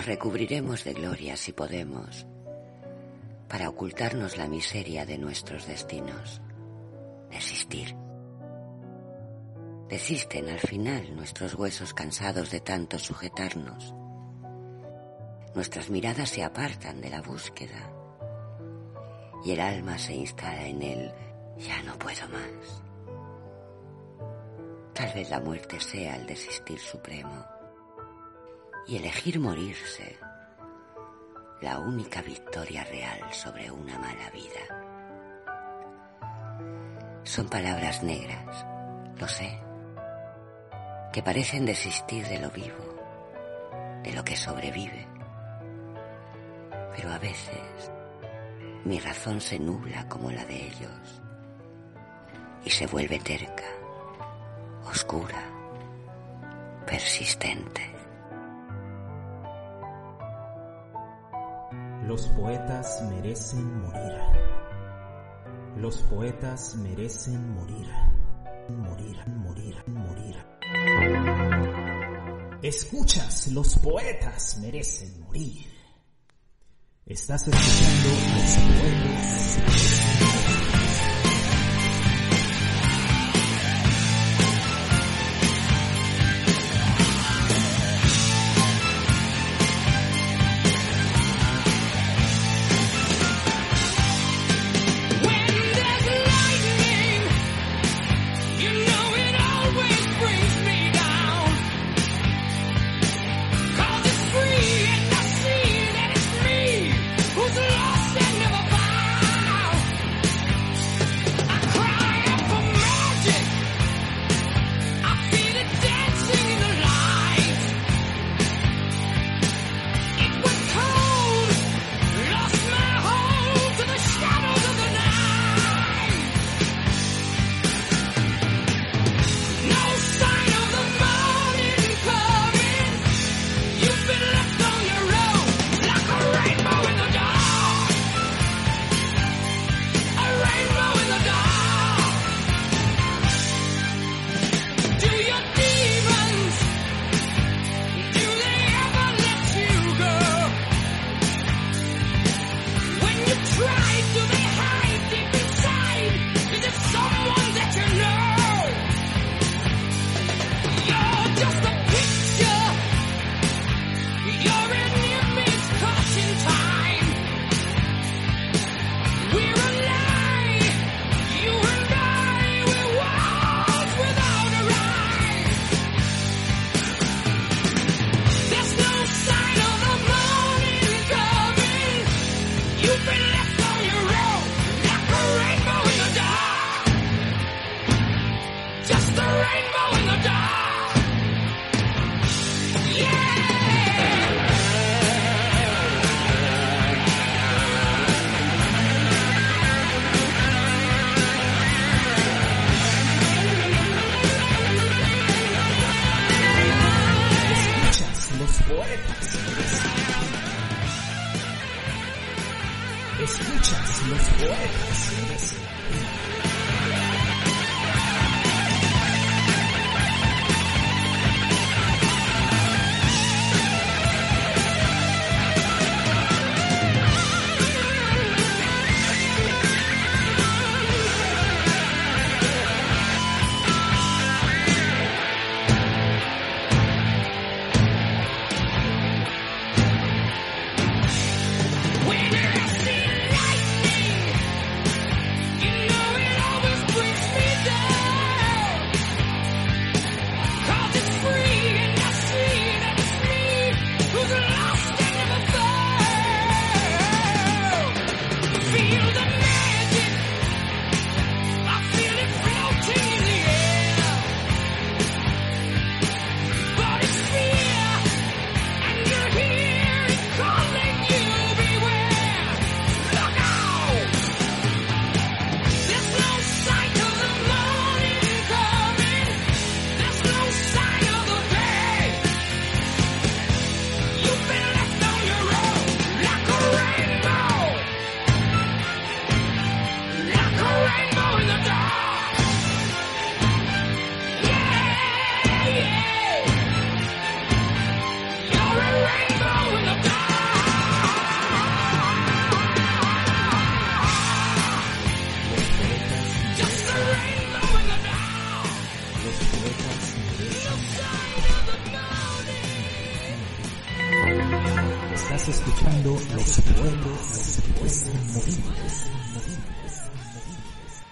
Nos recubriremos de gloria si podemos, para ocultarnos la miseria de nuestros destinos. Desistir. Desisten al final nuestros huesos cansados de tanto sujetarnos. Nuestras miradas se apartan de la búsqueda y el alma se instala en él. Ya no puedo más. Tal vez la muerte sea el desistir supremo y elegir morirse, la única victoria real sobre una mala vida. Son palabras negras, lo sé, que parecen desistir de lo vivo, de lo que sobrevive. Pero a veces mi razón se nubla como la de ellos y se vuelve terca, oscura, persistente. Los poetas merecen morir. Los poetas merecen morir. Morir, morir, morir. Escuchas, los poetas merecen morir. Estás escuchando los poetas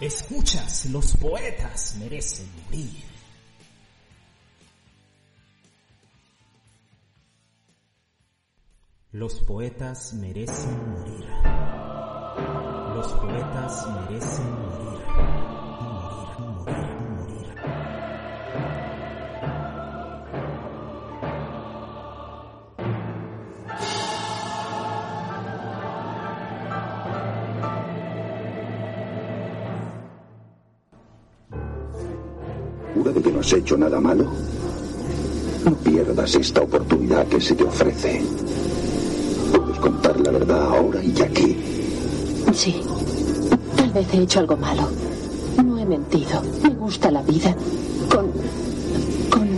Escuchas, los poetas merecen morir. Los poetas merecen morir. Los poetas merecen morir. Has hecho nada malo? No pierdas esta oportunidad que se te ofrece. Puedes contar la verdad ahora y aquí. Sí. Tal vez he hecho algo malo. No he mentido. Me gusta la vida. Con. con.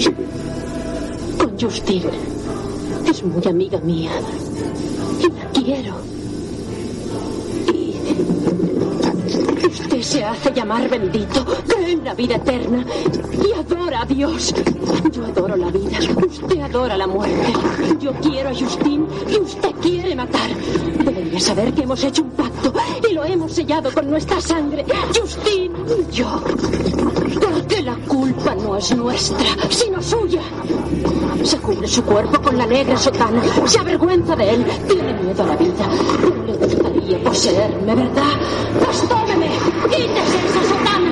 Sigue. con Justine. Es muy amiga mía. Y la quiero. Usted se hace llamar bendito, cree en la vida eterna y adora a Dios. Yo adoro la vida, usted adora la muerte. Yo quiero a Justine y usted quiere matar. Debería saber que hemos hecho un pacto y lo hemos sellado con nuestra sangre. Justine y yo. Porque la culpa no es nuestra, sino suya. Se cubre su cuerpo con la negra sotana. Se avergüenza de él. Tiene miedo a la vida. No le gustaría poseerme, ¿verdad? Pues tómeme. Quítese esa sotana.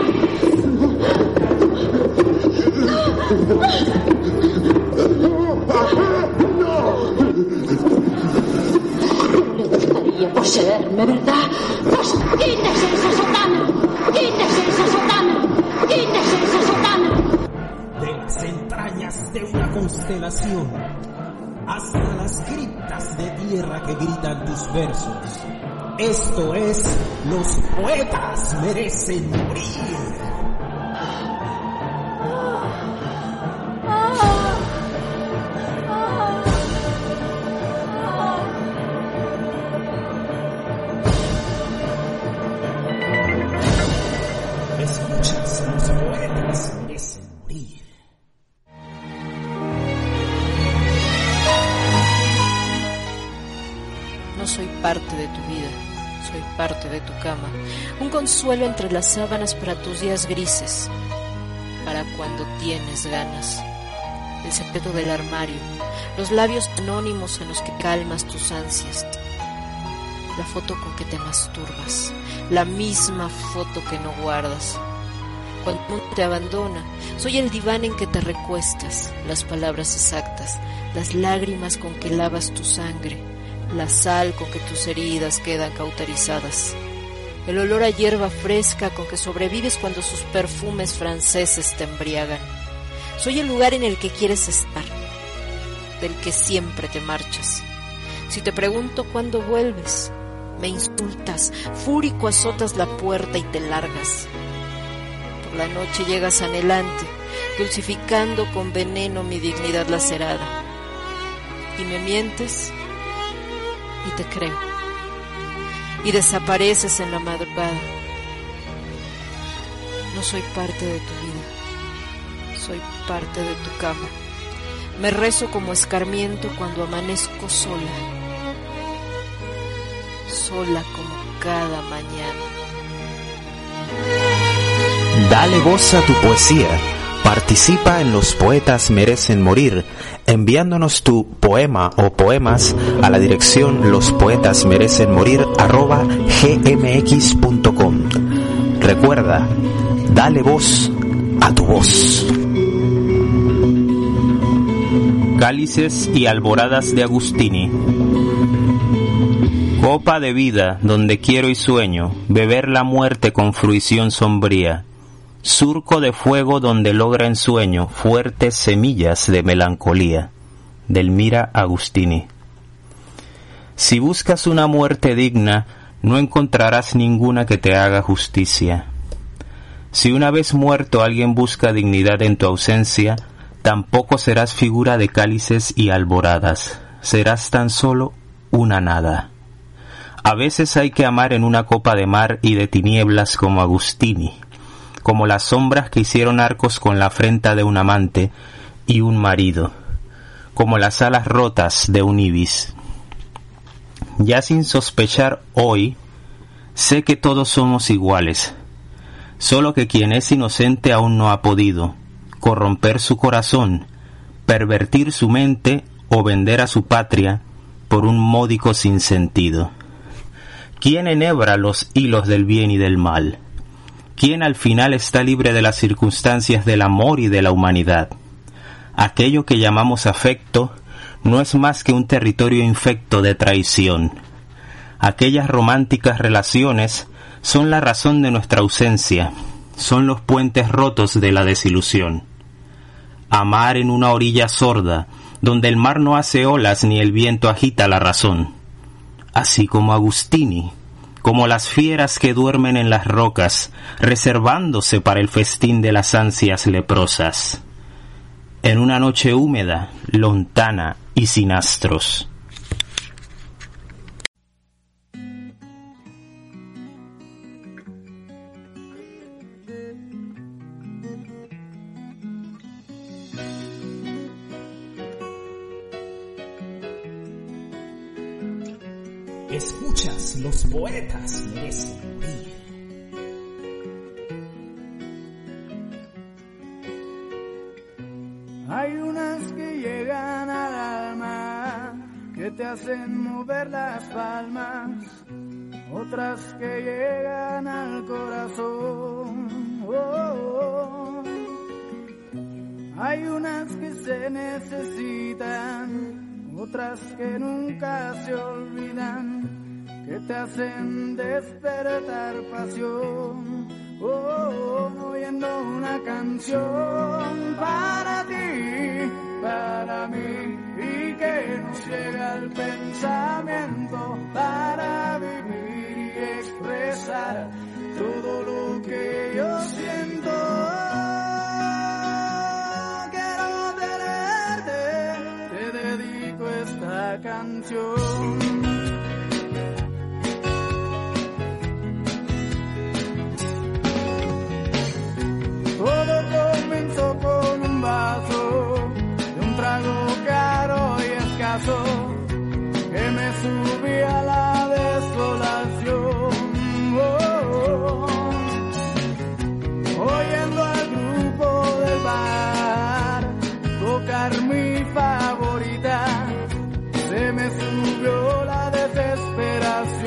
No le gustaría poseerme, ¿verdad? Pues quítese esa sotana. Quítese esa sotana. Quítese esa sotana. de las entrañas de una constelación hasta las criptas de tierra que gritan tus versos. Esto es Los poetas merecen morir. Un consuelo entre las sábanas para tus días grises, para cuando tienes ganas. El secreto del armario, los labios anónimos en los que calmas tus ansias. La foto con que te masturbas, la misma foto que no guardas. Cuando te abandona, soy el diván en que te recuestas, las palabras exactas, las lágrimas con que lavas tu sangre, la sal con que tus heridas quedan cauterizadas, el olor a hierba fresca con que sobrevives cuando sus perfumes franceses te embriagan. Soy el lugar en el que quieres estar, del que siempre te marchas. Si te pregunto cuándo vuelves, me insultas, fúrico azotas la puerta y te largas. Por la noche llegas anhelante, dulcificando con veneno mi dignidad lacerada. Y me mientes y te creo. Y desapareces en la madrugada. No soy parte de tu vida, soy parte de tu cama. Me rezo como escarmiento cuando amanezco sola, sola como cada mañana. Dale voz a tu poesía. Participa en Los Poetas Merecen Morir, enviándonos tu poema o poemas a la dirección lospoetasmerecenmorir arroba gmx.com. Recuerda, dale voz a tu voz. Cálices y alboradas de Agustini. Copa de vida donde quiero y sueño, beber la muerte con fruición sombría. Surco de fuego donde logra en sueño fuertes semillas de melancolía. Delmira Agustini. Si buscas una muerte digna, no encontrarás ninguna que te haga justicia. Si una vez muerto alguien busca dignidad en tu ausencia, tampoco serás figura de cálices y alboradas, serás tan solo una nada. A veces hay que amar en una copa de mar y de tinieblas como Agustini, como las sombras que hicieron arcos con la afrenta de un amante y un marido, como las alas rotas de un ibis. Ya sin sospechar hoy, sé que todos somos iguales, solo que quien es inocente aún no ha podido corromper su corazón, pervertir su mente o vender a su patria por un módico sinsentido. ¿Quién enhebra los hilos del bien y del mal? ¿Quién al final está libre de las circunstancias del amor y de la humanidad? Aquello que llamamos afecto no es más que un territorio infecto de traición. Aquellas románticas relaciones son la razón de nuestra ausencia, son los puentes rotos de la desilusión. Amar en una orilla sorda, donde el mar no hace olas ni el viento agita la razón. Así como Agustini, como las fieras que duermen en las rocas, reservándose para el festín de las ansias leprosas. En una noche húmeda, lontana y sin astros. Que nunca se olvidan, que te hacen despertar pasión. Oh, oyendo una canción para ti, para mí, y que nos llega al pensamiento para vivir y expresar todo lo que yo siento. Esta canción. Desesperación.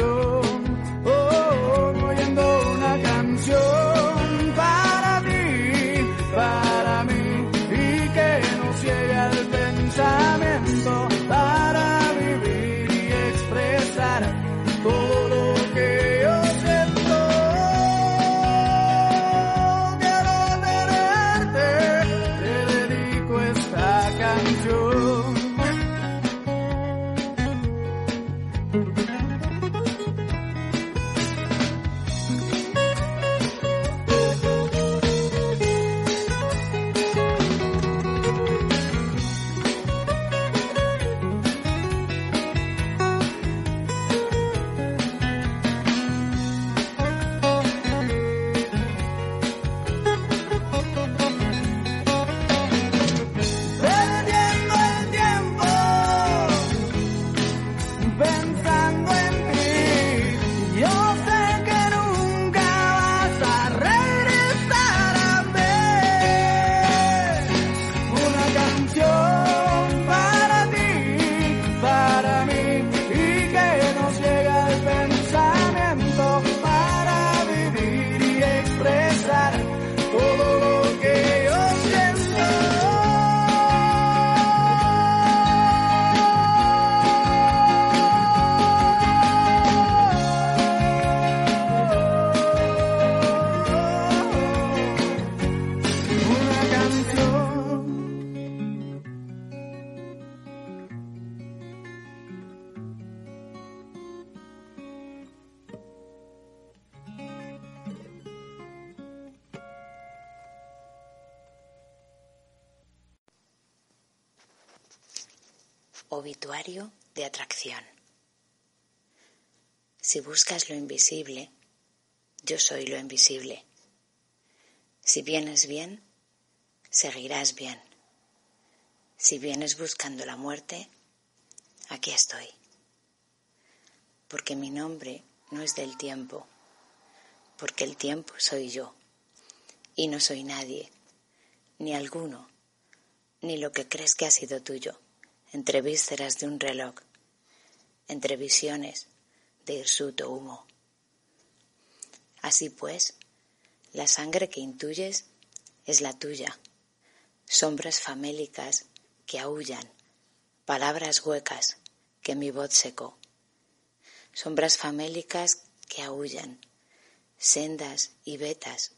Si buscas lo invisible, yo soy lo invisible. Si vienes bien, seguirás bien. Si vienes buscando la muerte, aquí estoy. porque mi nombre no es del tiempo, porque el tiempo soy yo, y no soy nadie, ni alguno, ni lo que crees que ha sido tuyo, entre vísceras de un reloj, entre visiones de hirsuto humo. Así pues, la sangre que intuyes es la tuya, sombras famélicas que aullan, palabras huecas que mi voz secó, sombras famélicas que aullan, sendas y vetas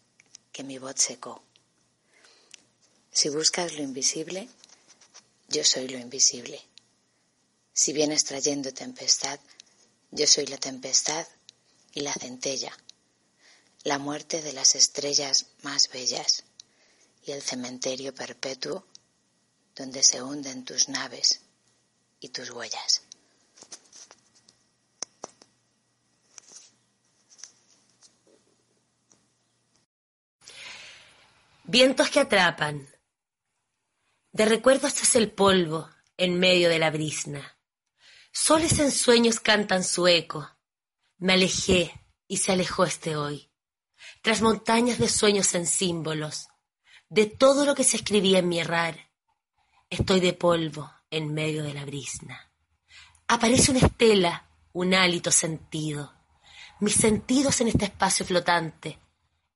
que mi voz secó. Si buscas lo invisible, yo soy lo invisible. Si vienes trayendo tempestad, yo soy la tempestad y la centella, la muerte de las estrellas más bellas y el cementerio perpetuo donde se hunden tus naves y tus huellas. Vientos que atrapan. De recuerdo es el polvo en medio de la brisna. Soles en sueños cantan su eco. Me alejé y se alejó este hoy. Tras montañas de sueños en símbolos, de todo lo que se escribía en mi errar, estoy de polvo en medio de la brisna. Aparece una estela, un hálito sentido. Mis sentidos en este espacio flotante,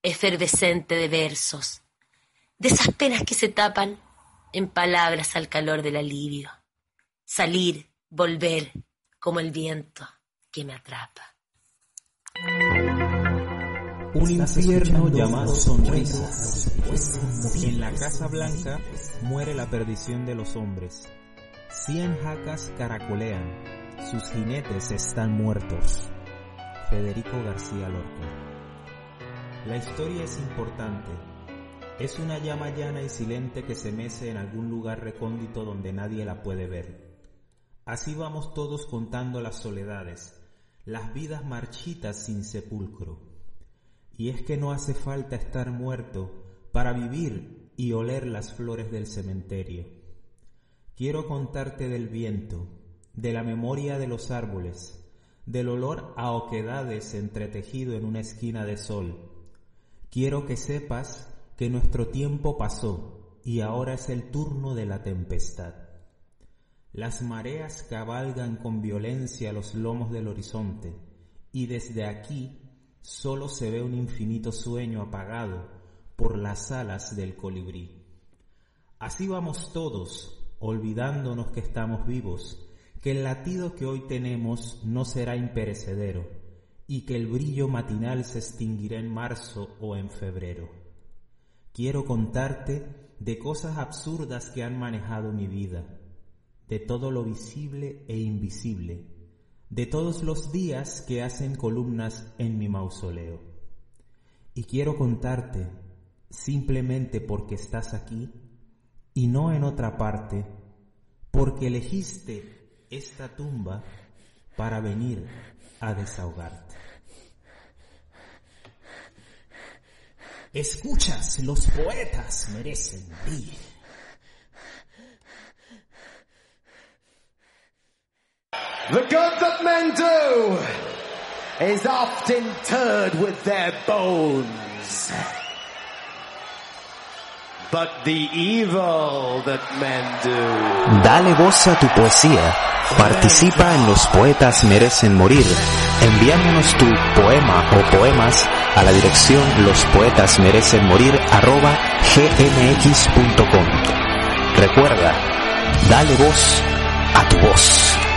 efervescente de versos, de esas penas que se tapan en palabras al calor del alivio. Salir, volver, como el viento que me atrapa. Un infierno llamado sonrisas. En la Casa Blanca muere la perdición de los hombres. Cien jacas caracolean. Sus jinetes están muertos. Federico García Lorca. La historia es importante. Es una llama llana y silente que se mece en algún lugar recóndito donde nadie la puede ver. Así vamos todos contando las soledades, las vidas marchitas sin sepulcro. Y es que no hace falta estar muerto para vivir y oler las flores del cementerio. Quiero contarte del viento, de la memoria de los árboles, del olor a oquedades entretejido en una esquina de sol. Quiero que sepas que nuestro tiempo pasó y ahora es el turno de la tempestad. Las mareas cabalgan con violencia los lomos del horizonte y desde aquí solo se ve un infinito sueño apagado por las alas del colibrí. Así vamos todos, olvidándonos que estamos vivos, que el latido que hoy tenemos no será imperecedero y que el brillo matinal se extinguirá en marzo o en febrero. Quiero contarte de cosas absurdas que han manejado mi vida, de todo lo visible e invisible, de todos los días que hacen columnas en mi mausoleo. Y quiero contarte, simplemente porque estás aquí y no en otra parte, porque elegiste esta tumba para venir a desahogarte. Escuchas, los poetas merecen vivir. The good that men do is oft interred with their bones. But the evil that men do Dale voz a tu poesía. Participa en Los Poetas Merecen Morir, enviándonos tu poema o poemas a la dirección lospoetasmerecenmorir arroba gmx.com. Recuerda, dale voz a tu voz.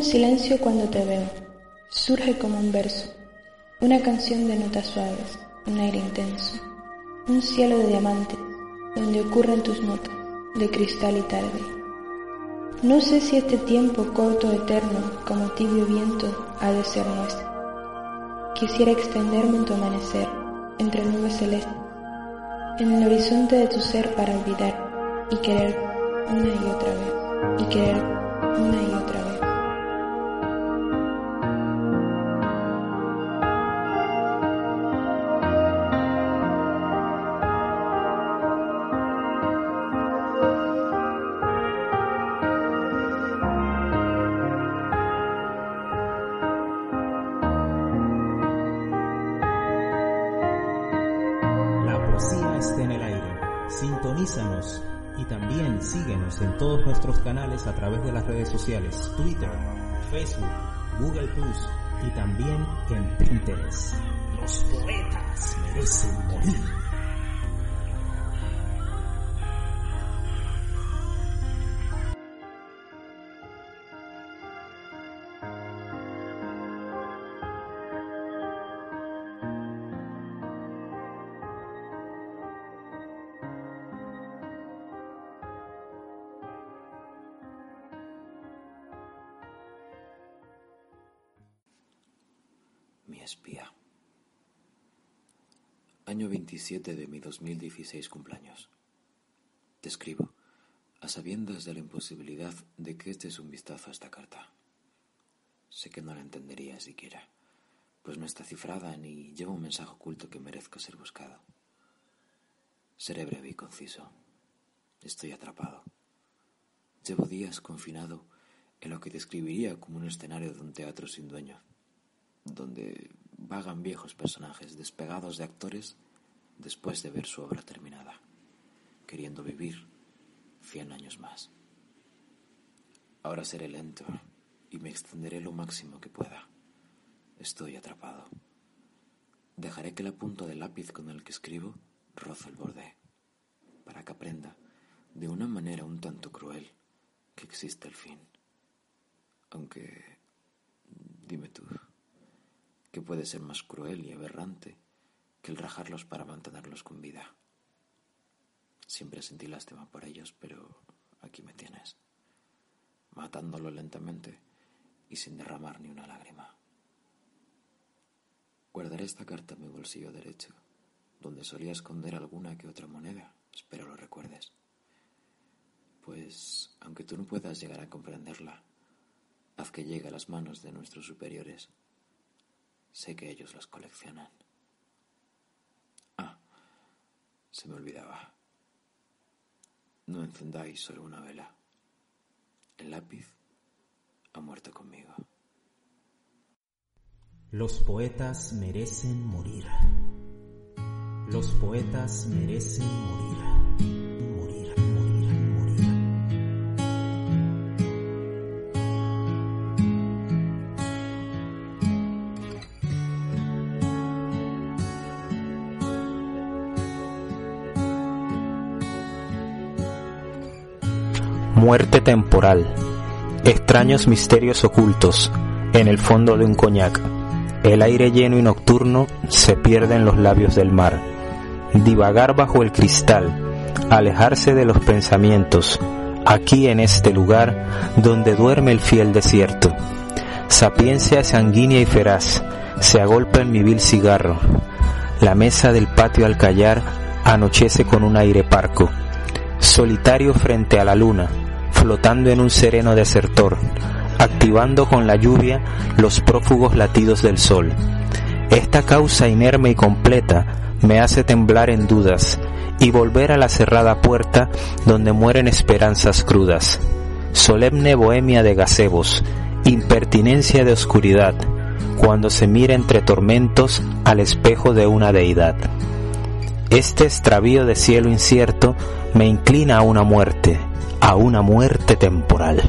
Un silencio cuando te veo. Surge como un verso. Una canción de notas suaves, un aire intenso. Un cielo de diamantes, donde ocurren tus notas, de cristal y tarde. No sé si este tiempo corto eterno, como tibio viento, ha de ser nuestro. Quisiera extenderme en tu amanecer, entre nubes celestes, en el horizonte de tu ser para olvidar y querer una y otra vez, y querer una y otra vez. En todos nuestros canales a través de las redes sociales, Twitter, Facebook, Google Plus y también en Pinterest. Los poetas merecen morir. Año 27 de mi 2016 cumpleaños. Te escribo, a sabiendas de la imposibilidad de que este es un vistazo a esta carta. Sé que no la entendería siquiera, pues no está cifrada ni lleva un mensaje oculto que merezca ser buscado. Seré breve y conciso. Estoy atrapado. Llevo días confinado en lo que describiría como un escenario de un teatro sin dueño, donde vagan viejos personajes despegados de actores después de ver su obra terminada, queriendo vivir cien años más. Ahora seré lento y me extenderé lo máximo que pueda. Estoy atrapado. Dejaré que la punta del lápiz con el que escribo roce el borde, para que aprenda, de una manera un tanto cruel, que existe el fin. Aunque, dime tú, ¿qué puede ser más cruel y aberrante que el rajarlos para mantenerlos con vida? Siempre sentí lástima por ellos, pero aquí me tienes, matándolo lentamente y sin derramar ni una lágrima. Guardaré esta carta en mi bolsillo derecho, donde solía esconder alguna que otra moneda. Espero lo recuerdes. Pues, aunque tú no puedas llegar a comprenderla, haz que llegue a las manos de nuestros superiores. Sé que ellos las coleccionan. Ah, se me olvidaba. No encendáis solo una vela. El lápiz ha muerto conmigo. Los poetas merecen morir. Los poetas merecen. Morir, Muerte temporal. Extraños misterios ocultos en el fondo de un coñac. El aire lleno y nocturno se pierde en los labios del mar. Divagar bajo el cristal, alejarse de los pensamientos, aquí en este lugar donde duerme el fiel desierto. Sapiencia sanguínea y feraz se agolpa en mi vil cigarro. La mesa del patio al callar anochece con un aire parco. Solitario frente a la luna, flotando en un sereno desertor, activando con la lluvia los prófugos latidos del sol. Esta causa inerme y completa me hace temblar en dudas y volver a la cerrada puerta donde mueren esperanzas crudas. Solemne bohemia de gazebos, impertinencia de oscuridad, cuando se mira entre tormentos al espejo de una deidad. Este extravío de cielo incierto me inclina a una muerte, a una muerte temporal.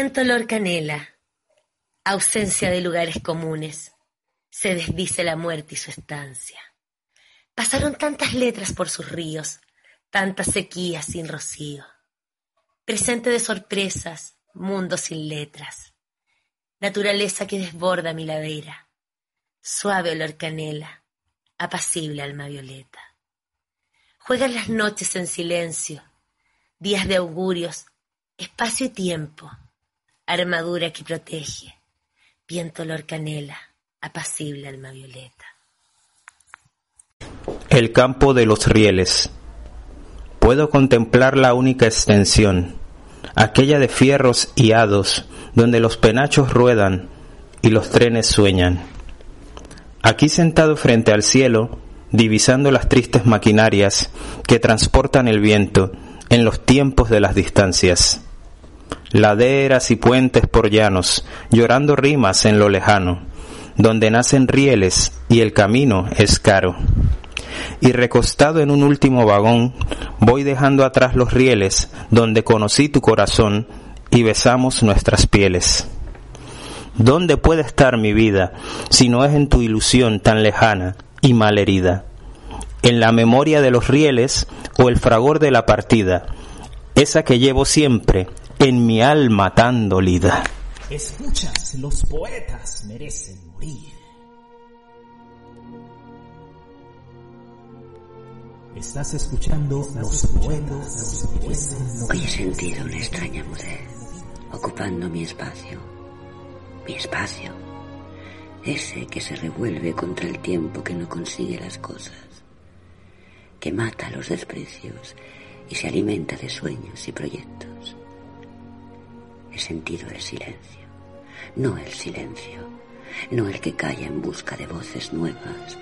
Viento olor canela, ausencia de lugares comunes, se desdice la muerte y su estancia. Pasaron tantas letras por sus ríos, tantas sequías sin rocío. Presente de sorpresas, mundo sin letras. Naturaleza que desborda mi ladera. Suave olor canela, apacible alma violeta. Juegan las noches en silencio, días de augurios, espacio y tiempo, armadura que protege, viento olor canela, apacible alma violeta. El campo de los rieles. Puedo contemplar la única extensión, aquella de fierros y hados, donde los penachos ruedan y los trenes sueñan. Aquí sentado frente al cielo, divisando las tristes maquinarias que transportan el viento en los tiempos de las distancias. Laderas y puentes por llanos, llorando rimas en lo lejano, donde nacen rieles y el camino es caro. Y recostado en un último vagón, voy dejando atrás los rieles donde conocí tu corazón y besamos nuestras pieles. ¿Dónde puede estar mi vida si no es en tu ilusión tan lejana y mal herida? ¿En la memoria de los rieles o el fragor de la partida? Esa que llevo siempre en mi alma tan dolida. Escuchas, los poetas merecen morir. Estás escuchando los poetas Hoy he sentido una extraña mudez, ocupando mi espacio. Mi espacio. Ese que se revuelve contra el tiempo que no consigue las cosas. Que mata los desprecios y se alimenta de sueños y proyectos. He sentido el silencio. No el silencio. No el que calla en busca de voces nuevas,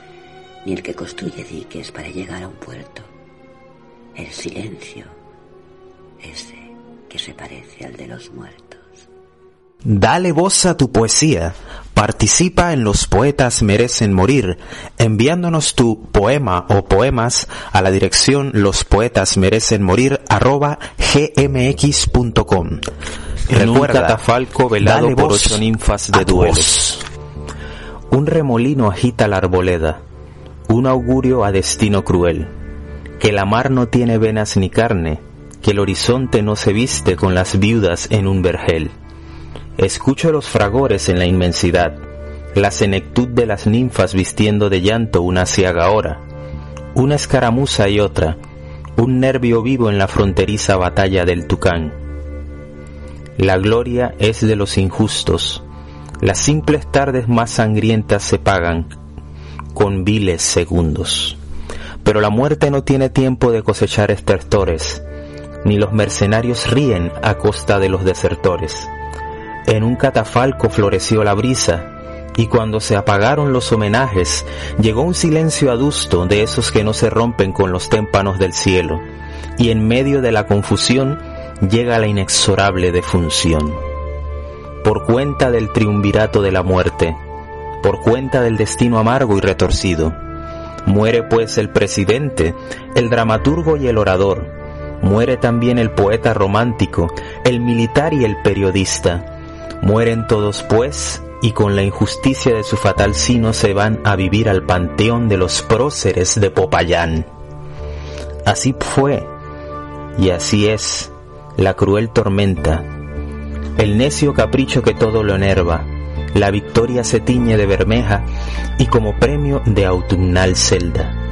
ni el que construye diques para llegar a un puerto. El silencio. Ese que se parece al de los muertos. Dale voz a tu poesía. Participa en Los Poetas Merecen Morir, enviándonos tu poema o poemas a la dirección lospoetasmerecenmorir En un catafalco velado por ocho ninfas de duelos. Un remolino agita la arboleda, un augurio a destino cruel, que la mar no tiene venas ni carne, que el horizonte no se viste con las viudas en un vergel. Escucho los fragores en la inmensidad, la senectud de las ninfas vistiendo de llanto una ciaga hora, una escaramuza y otra, un nervio vivo en la fronteriza batalla del Tucán. La gloria es de los injustos, las simples tardes más sangrientas se pagan con viles segundos. Pero la muerte no tiene tiempo de cosechar estertores, ni los mercenarios ríen a costa de los desertores. En un catafalco floreció la brisa, y cuando se apagaron los homenajes, llegó un silencio adusto de esos que no se rompen con los témpanos del cielo, y en medio de la confusión llega la inexorable defunción. Por cuenta del triunvirato de la muerte, por cuenta del destino amargo y retorcido. Muere pues el presidente, el dramaturgo y el orador. Muere también el poeta romántico, el militar y el periodista. Mueren todos pues y con la injusticia de su fatal sino se van a vivir al panteón de los próceres de Popayán. Así fue, y así es, la cruel tormenta, el necio capricho que todo lo enerva, la victoria se tiñe de bermeja y como premio de autumnal celda.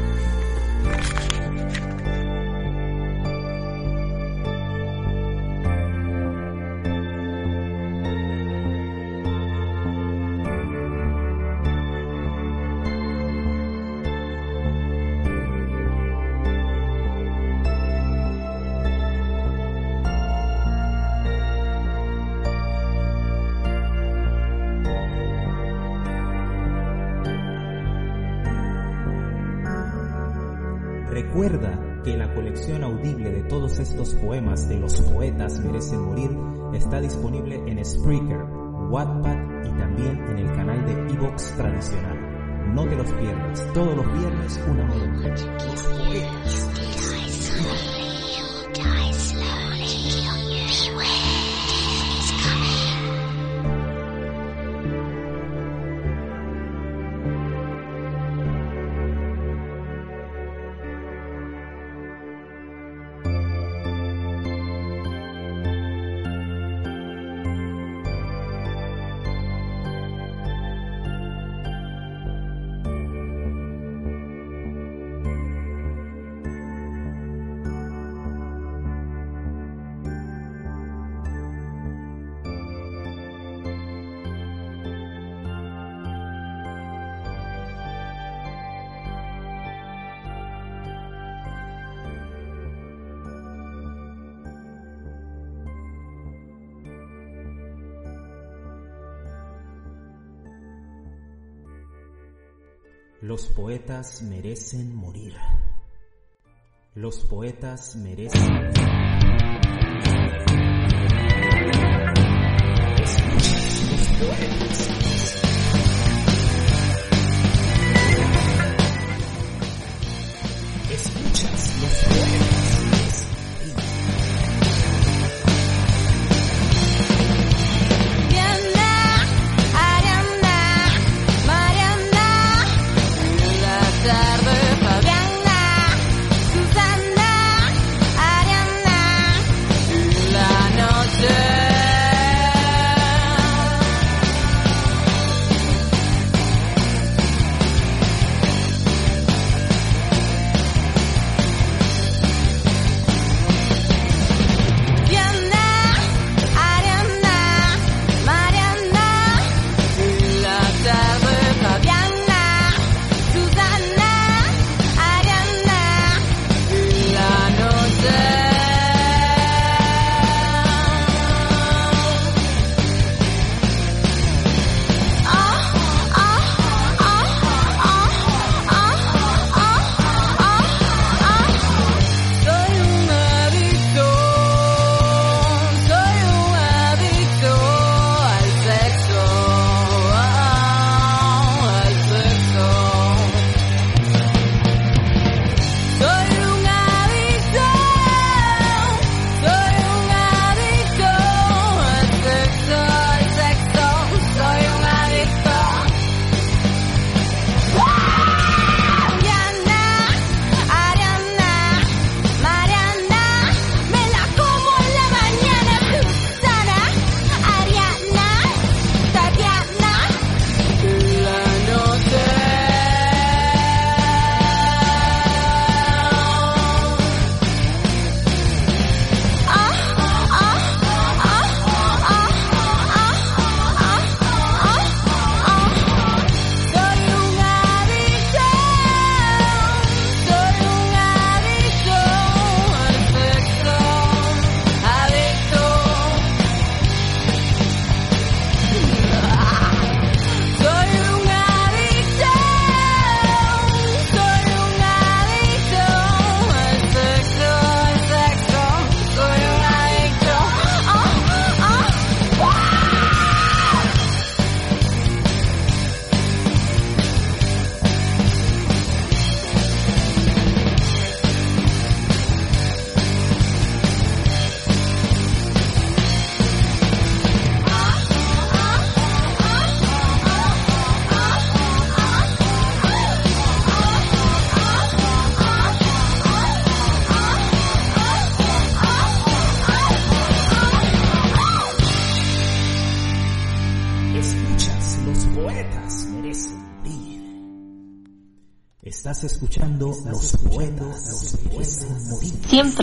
Estos poemas de los poetas merecen morir está disponible en Spreaker, Wattpad y también en el canal de Evox tradicional. No te los pierdas, todos los viernes una nueva. Los poetas. Merecen morir. Los poetas merecen morir. Los poetas.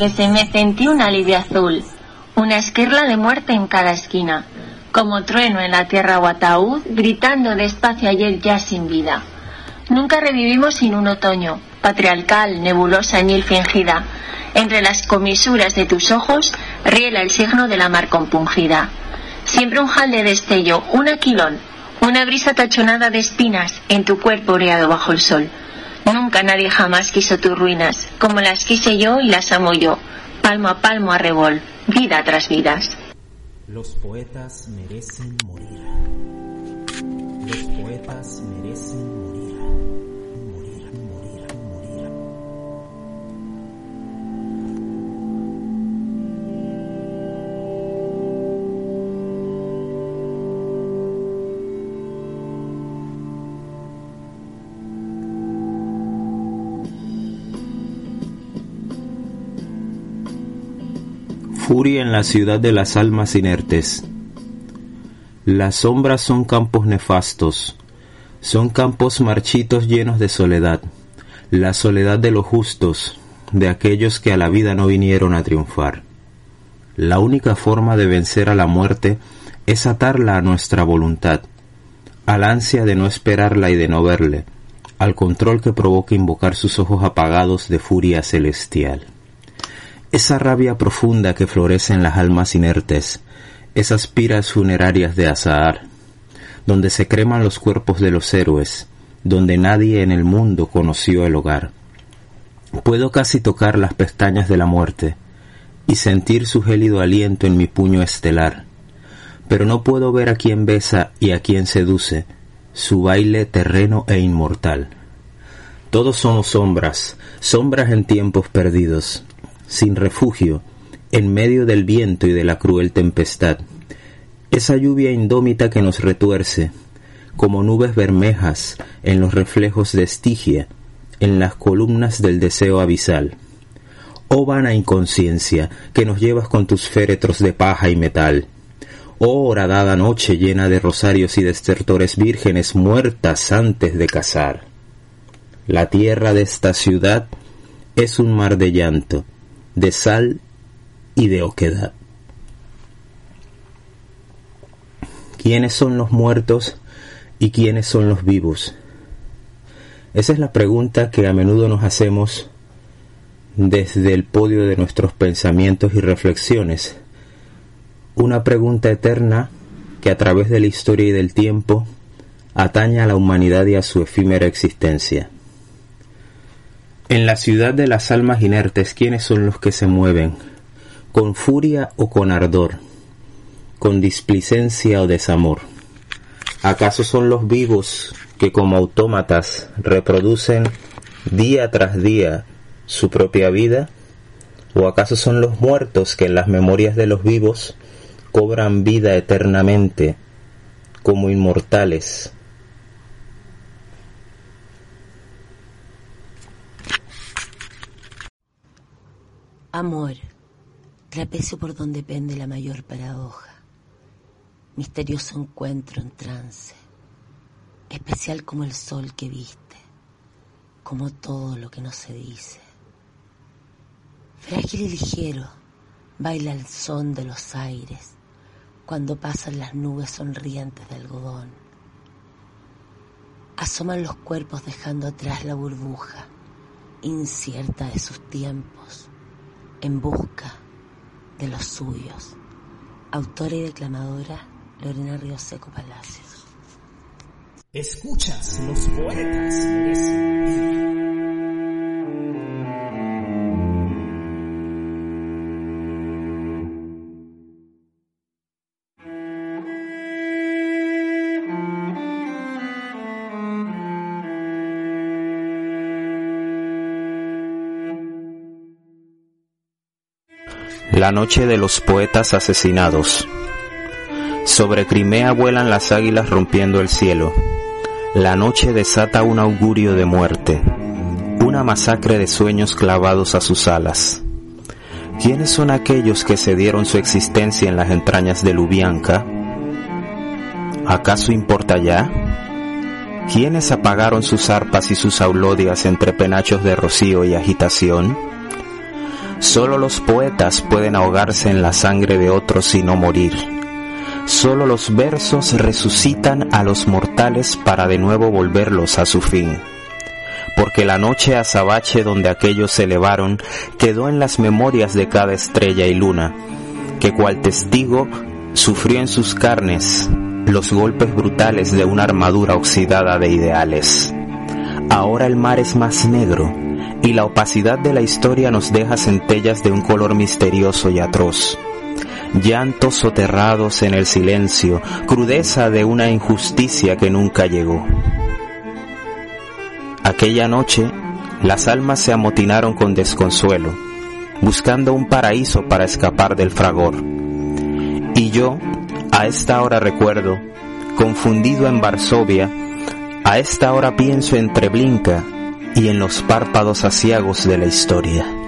Siempre se una alivio azul, una esquirla de muerte en cada esquina, como trueno en la tierra o ataúd, gritando despacio ayer ya sin vida. Nunca revivimos sin un otoño, patriarcal, nebulosa, añil fingida. Entre las comisuras de tus ojos riela el signo de la mar compungida. Siempre un jal de destello, un aquilón, una brisa tachonada de espinas en tu cuerpo oreado bajo el sol. Nunca nadie jamás quiso tus ruinas, como las quise yo y las amo yo, palmo a palmo a revol, vida tras vidas. Los poetas merecen morir. Los poetas merecen morir. En la ciudad de las almas inertes. Las sombras son campos nefastos, son campos marchitos llenos de soledad, la soledad de los justos, de aquellos que a la vida no vinieron a triunfar. La única forma de vencer a la muerte es atarla a nuestra voluntad, al ansia de no esperarla y de no verle, al control que provoca invocar sus ojos apagados de furia celestial. Esa rabia profunda que florece en las almas inertes, esas piras funerarias de Azahar, donde se creman los cuerpos de los héroes, donde nadie en el mundo conoció el hogar. Puedo casi tocar las pestañas de la muerte y sentir su gélido aliento en mi puño estelar, pero no puedo ver a quien besa y a quien seduce, su baile terreno e inmortal. Todos somos sombras, sombras en tiempos perdidos, sin refugio, en medio del viento y de la cruel tempestad. Esa lluvia indómita que nos retuerce, como nubes bermejas en los reflejos de Estigia, en las columnas del deseo abisal. Oh vana inconsciencia, que nos llevas con tus féretros de paja y metal. Oh horadada noche llena de rosarios y destertores vírgenes muertas antes de casar. La tierra de esta ciudad es un mar de llanto, de sal y de oquedad. ¿Quiénes son los muertos y quiénes son los vivos? Esa es la pregunta que a menudo nos hacemos desde el podio de nuestros pensamientos y reflexiones. Una pregunta eterna que a través de la historia y del tiempo atañe a la humanidad y a su efímera existencia. En la ciudad de las almas inertes, ¿quiénes son los que se mueven? ¿Con furia o con ardor? ¿Con displicencia o desamor? ¿Acaso son los vivos que como autómatas reproducen día tras día su propia vida? ¿O acaso son los muertos que en las memorias de los vivos cobran vida eternamente como inmortales Amor, trapecio por donde pende la mayor paradoja, misterioso encuentro en trance, especial como el sol que viste, como todo lo que no se dice. Frágil y ligero, baila el son de los aires cuando pasan las nubes sonrientes de algodón. Asoman los cuerpos dejando atrás la burbuja, incierta de sus tiempos en busca de los suyos. Autora y declamadora Lorena Río Seco Palacios. Escuchas, los poetas merecen morir. La noche de los poetas asesinados. Sobre Crimea vuelan las águilas rompiendo el cielo. La noche desata un augurio de muerte, una masacre de sueños clavados a sus alas. ¿Quiénes son aquellos que se dieron su existencia en las entrañas de Lubianka? ¿Acaso importa ya? ¿Quiénes apagaron sus arpas y sus aulodias entre penachos de rocío y agitación? Solo los poetas pueden ahogarse en la sangre de otros y no morir. Solo los versos resucitan a los mortales para de nuevo volverlos a su fin. Porque la noche azabache donde aquellos se elevaron quedó en las memorias de cada estrella y luna, que cual testigo sufrió en sus carnes los golpes brutales de una armadura oxidada de ideales. Ahora el mar es más negro y la opacidad de la historia nos deja centellas de un color misterioso y atroz. Llantos soterrados en el silencio, crudeza de una injusticia que nunca llegó. Aquella noche, las almas se amotinaron con desconsuelo, buscando un paraíso para escapar del fragor. Y yo, a esta hora recuerdo, confundido en Varsovia, a esta hora pienso en Treblinka y en los párpados asiagos de la historia.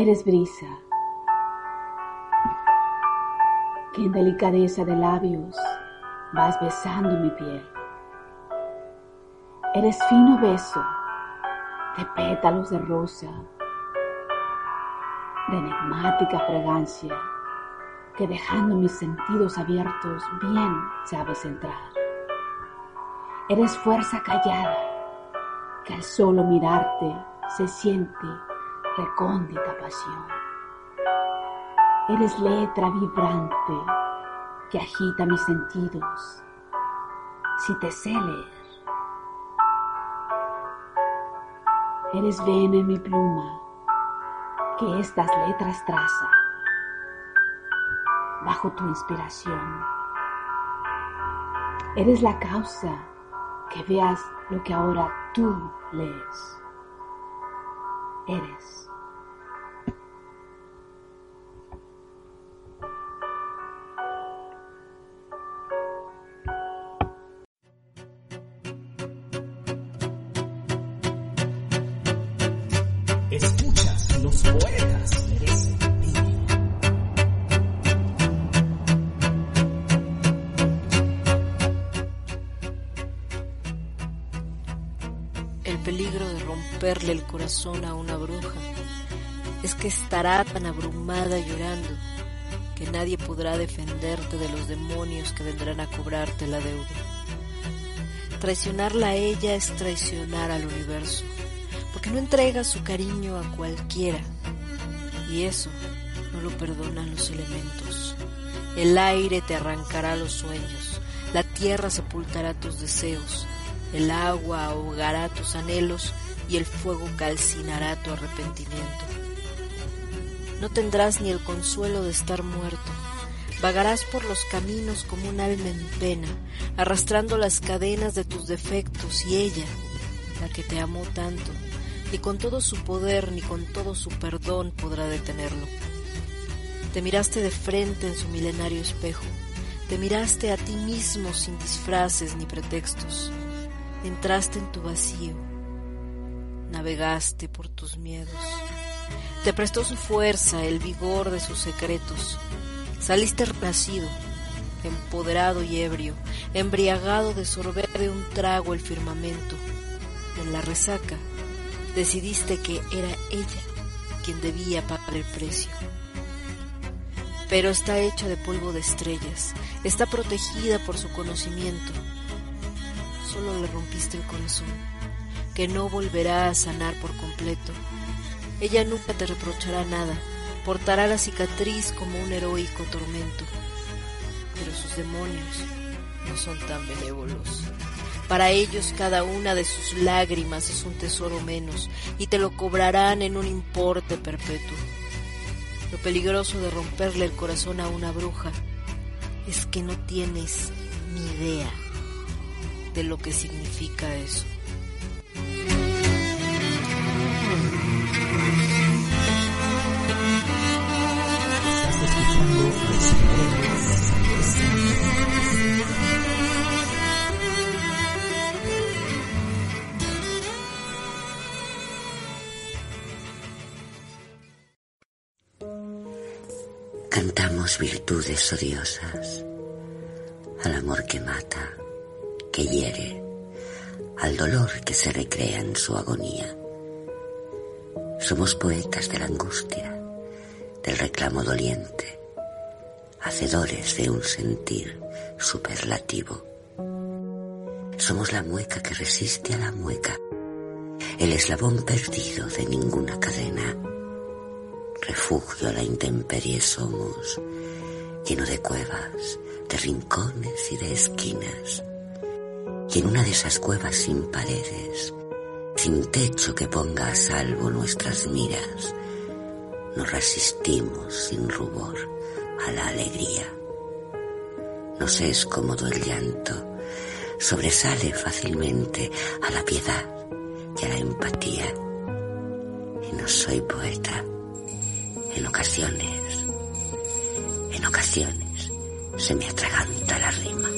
Eres brisa, que en delicadeza de labios vas besando mi piel. Eres fino beso de pétalos de rosa, de enigmática fragancia, que dejando mis sentidos abiertos bien sabes entrar. Eres fuerza callada, que al solo mirarte se siente recóndita pasión. Eres letra vibrante que agita mis sentidos. Si te sé leer, eres vena en mi pluma que estas letras traza bajo tu inspiración. Eres la causa que veas lo que ahora tú lees. Eres. Corazón a una bruja es que estará tan abrumada llorando que nadie podrá defenderte de los demonios que vendrán a cobrarte la deuda. Traicionarla a ella es traicionar al universo, porque no entrega su cariño a cualquiera, y eso no lo perdonan los elementos. El aire te arrancará los sueños, la tierra sepultará tus deseos, el agua ahogará tus anhelos y el fuego calcinará tu arrepentimiento. No tendrás ni el consuelo de estar muerto. Vagarás por los caminos como un alma en pena, arrastrando las cadenas de tus defectos y ella, la que te amó tanto, ni con todo su poder ni con todo su perdón podrá detenerlo. Te miraste de frente en su milenario espejo, te miraste a ti mismo sin disfraces ni pretextos, entraste en tu vacío, navegaste por tus miedos. Te prestó su fuerza, el vigor de sus secretos. Saliste renacido, empoderado y ebrio, embriagado de sorber de un trago el firmamento. En la resaca decidiste que era ella quien debía pagar el precio. Pero está hecha de polvo de estrellas, está protegida por su conocimiento. Solo le rompiste el corazón, que no volverá a sanar por completo. Ella nunca te reprochará nada, portará la cicatriz como un heroico tormento. Pero sus demonios no son tan benévolos. Para ellos cada una de sus lágrimas es un tesoro menos y te lo cobrarán en un importe perpetuo. Lo peligroso de romperle el corazón a una bruja es que no tienes ni idea de lo que significa eso. Odiosas al amor que mata, que hiere, al dolor que se recrea en su agonía. Somos poetas de la angustia, del reclamo doliente, hacedores de un sentir superlativo. Somos la mueca que resiste a la mueca, el eslabón perdido de ninguna cadena. Refugio a la intemperie somos, lleno de cuevas, de rincones y de esquinas. Y en una de esas cuevas sin paredes, sin techo que ponga a salvo nuestras miras, nos resistimos sin rubor a la alegría. Nos es cómodo el llanto, sobresale fácilmente a la piedad y a la empatía. Y no soy poeta. En ocasiones, en ocasiones, se me atraganta la rima.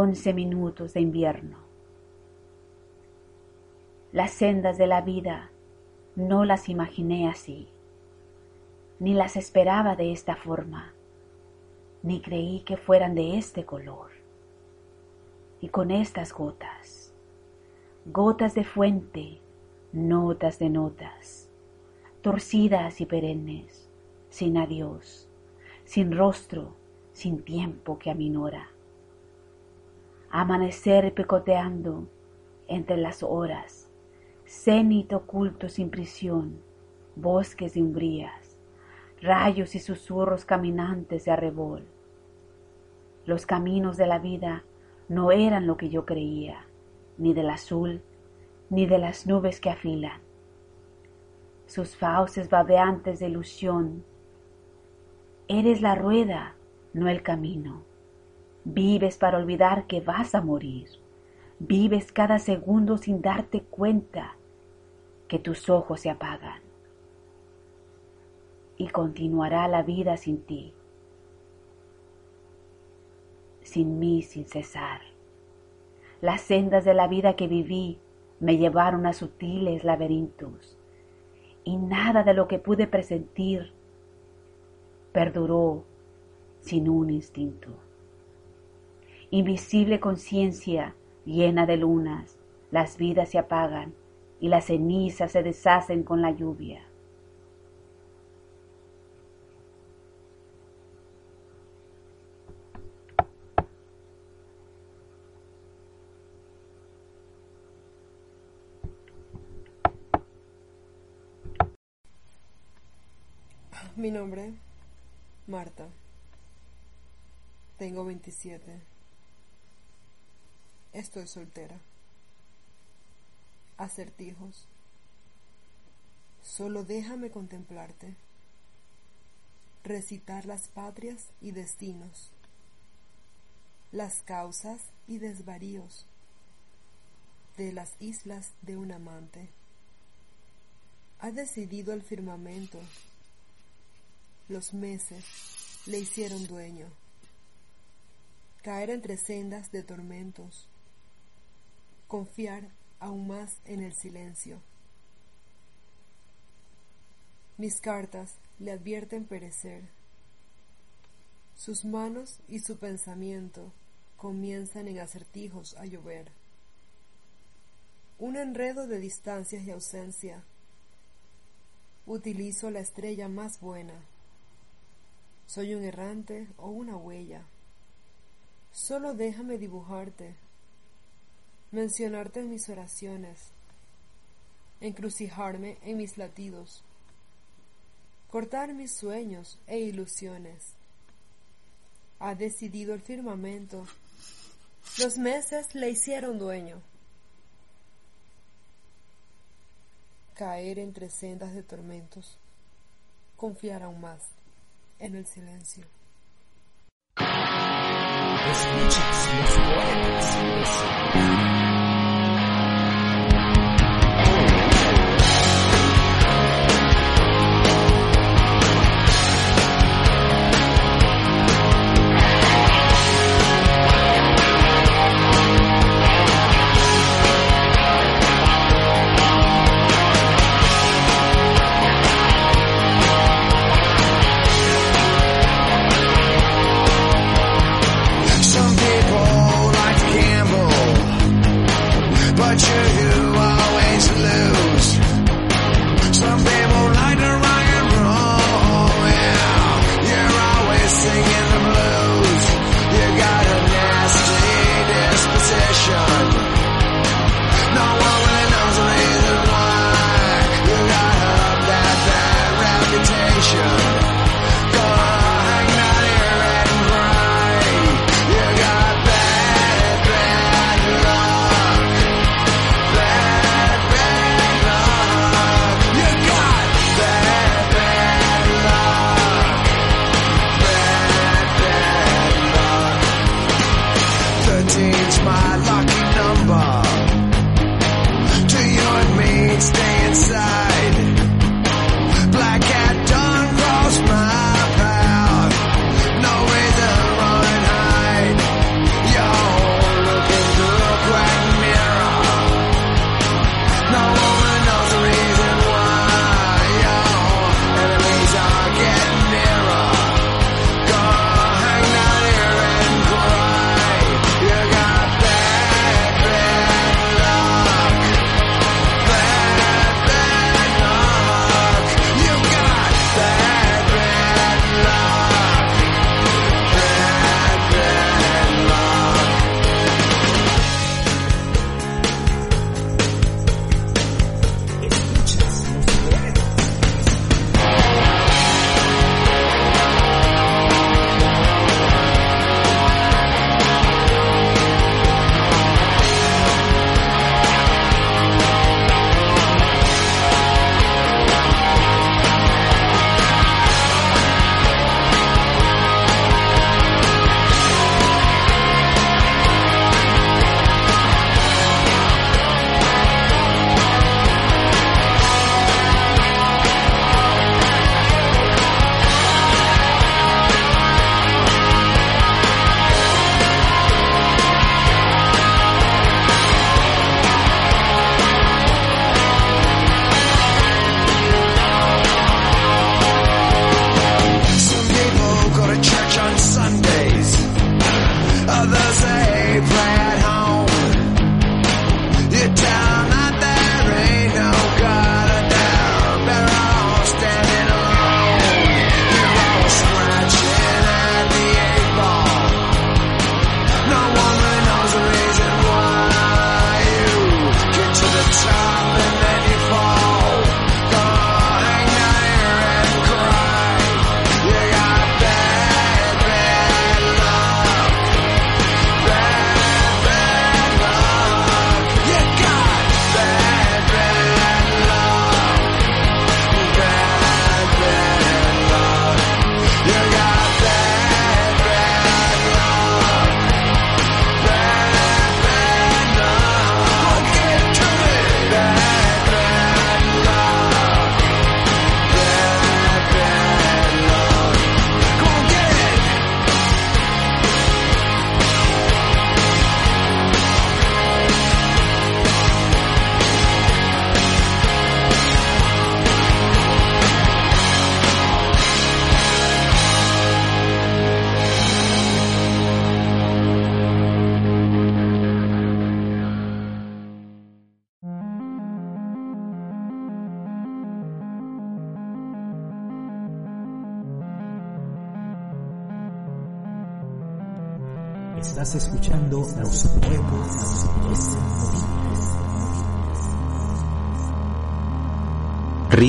Once minutos de invierno. Las sendas de la vida no las imaginé así, ni las esperaba de esta forma, ni creí que fueran de este color. Y con estas gotas, gotas de fuente, notas de notas, torcidas y perennes, sin adiós, sin rostro, sin tiempo que aminora amanecer picoteando entre las horas, cenit oculto sin prisión, bosques de umbrías, rayos y susurros caminantes de arrebol. Los caminos de la vida no eran lo que yo creía, ni del azul, ni de las nubes que afilan. Sus fauces babeantes de ilusión. Eres la rueda, no el camino. Vives para olvidar que vas a morir. Vives cada segundo sin darte cuenta que tus ojos se apagan. Y continuará la vida sin ti, sin mí sin cesar. Las sendas de la vida que viví me llevaron a sutiles laberintos, y nada de lo que pude presentir perduró sin un instinto. Invisible conciencia llena de lunas, las vidas se apagan y las cenizas se deshacen con la lluvia. Mi nombre, Marta. Tengo 27. Estoy soltera. Acertijos. Solo déjame contemplarte, recitar las patrias y destinos, las causas y desvaríos de las islas de un amante. Ha decidido el firmamento, los meses le hicieron dueño, caer entre sendas de tormentos, confiar aún más en el silencio. Mis cartas le advierten perecer. Sus manos y su pensamiento comienzan en acertijos a llover. Un enredo de distancias y ausencia. Utilizo la estrella más buena. Soy un errante o una huella. Solo déjame dibujarte, mencionarte en mis oraciones, encrucijarme en mis latidos cortar mis sueños e ilusiones. Ha decidido el firmamento. Los meses le hicieron dueño. Caer entre sendas de tormentos. Confiar aún más en el silencio. Escuchas los poetas.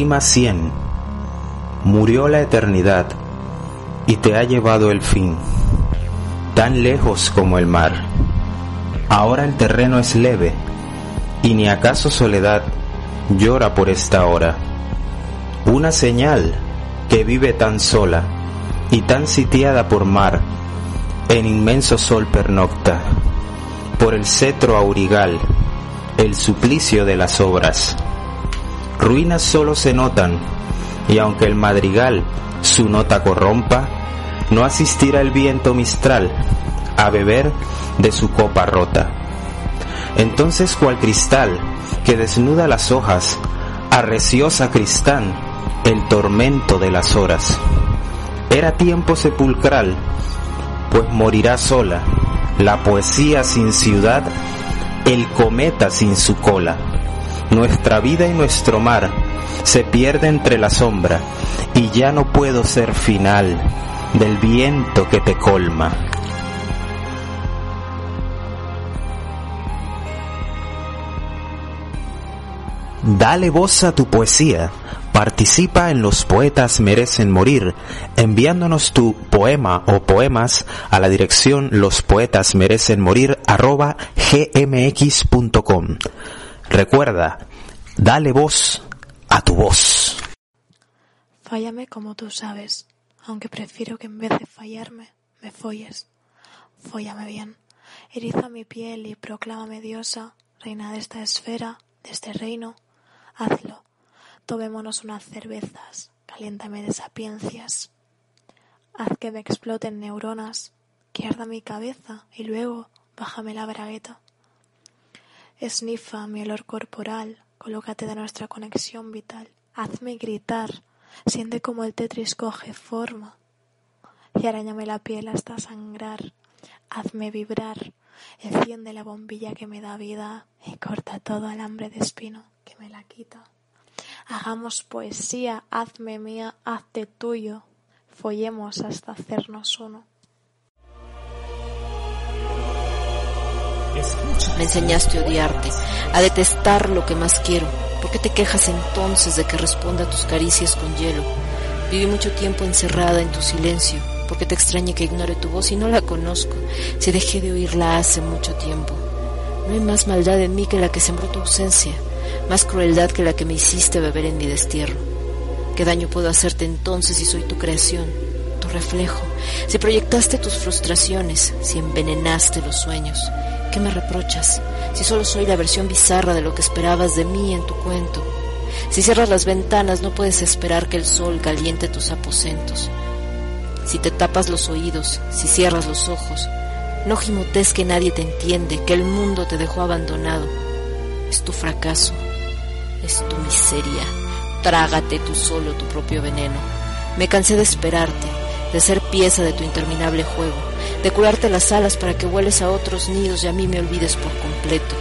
Rima 100. Murió la eternidad y te ha llevado el fin, tan lejos como el mar. Ahora el terreno es leve y ni acaso soledad llora por esta hora. Una señal que vive tan sola y tan sitiada por mar, en inmenso sol pernocta, por el cetro aurigal, el suplicio de las obras. Ruinas solo se notan, y aunque el madrigal su nota corrompa, no asistirá el viento mistral a beber de su copa rota. Entonces cual cristal que desnuda las hojas, arreciosa cristán, el tormento de las horas. Era tiempo sepulcral, pues morirá sola la poesía sin ciudad, el cometa sin su cola. Nuestra vida y nuestro mar se pierde entre la sombra y ya no puedo ser final del viento que te colma. Dale voz a tu poesía. Participa en Los Poetas Merecen Morir enviándonos tu poema o poemas a la dirección lospoetasmerecenmorir arroba gmx.com. Recuerda, dale voz a tu voz. Fállame como tú sabes, aunque prefiero que en vez de fallarme, me folles. Fóllame bien, eriza mi piel y proclámame diosa, reina de esta esfera, de este reino. Hazlo, tomémonos unas cervezas, caliéntame de sapiencias. Haz que me exploten neuronas, que arda mi cabeza y luego bájame la bragueta. Esnifa mi olor corporal, colócate de nuestra conexión vital. Hazme gritar, siente como el tetris coge forma. Y arañame la piel hasta sangrar. Hazme vibrar, enciende la bombilla que me da vida y corta todo alambre de espino que me la quita. Hagamos poesía, hazme mía, hazte tuyo. Follemos hasta hacernos uno. Me enseñaste a odiarte, a detestar lo que más quiero. ¿Por qué te quejas entonces de que responda a tus caricias con hielo? Viví mucho tiempo encerrada en tu silencio, porque te extrañe que ignore tu voz y no la conozco, si dejé de oírla hace mucho tiempo. No hay más maldad en mí que la que sembró tu ausencia, más crueldad que la que me hiciste beber en mi destierro. ¿Qué daño puedo hacerte entonces si soy tu creación, reflejo? Si proyectaste tus frustraciones, si envenenaste los sueños, ¿qué me reprochas? Si solo soy la versión bizarra de lo que esperabas de mí en tu cuento. Si cierras las ventanas no puedes esperar que el sol caliente tus aposentos. Si te tapas los oídos, si cierras los ojos, no gimotes que nadie te entiende, que el mundo te dejó abandonado. Es tu fracaso, es tu miseria. Trágate tú solo tu propio veneno. Me cansé de esperarte, de ser pieza de tu interminable juego, de curarte las alas para que vueles a otros nidos y a mí me olvides por completo.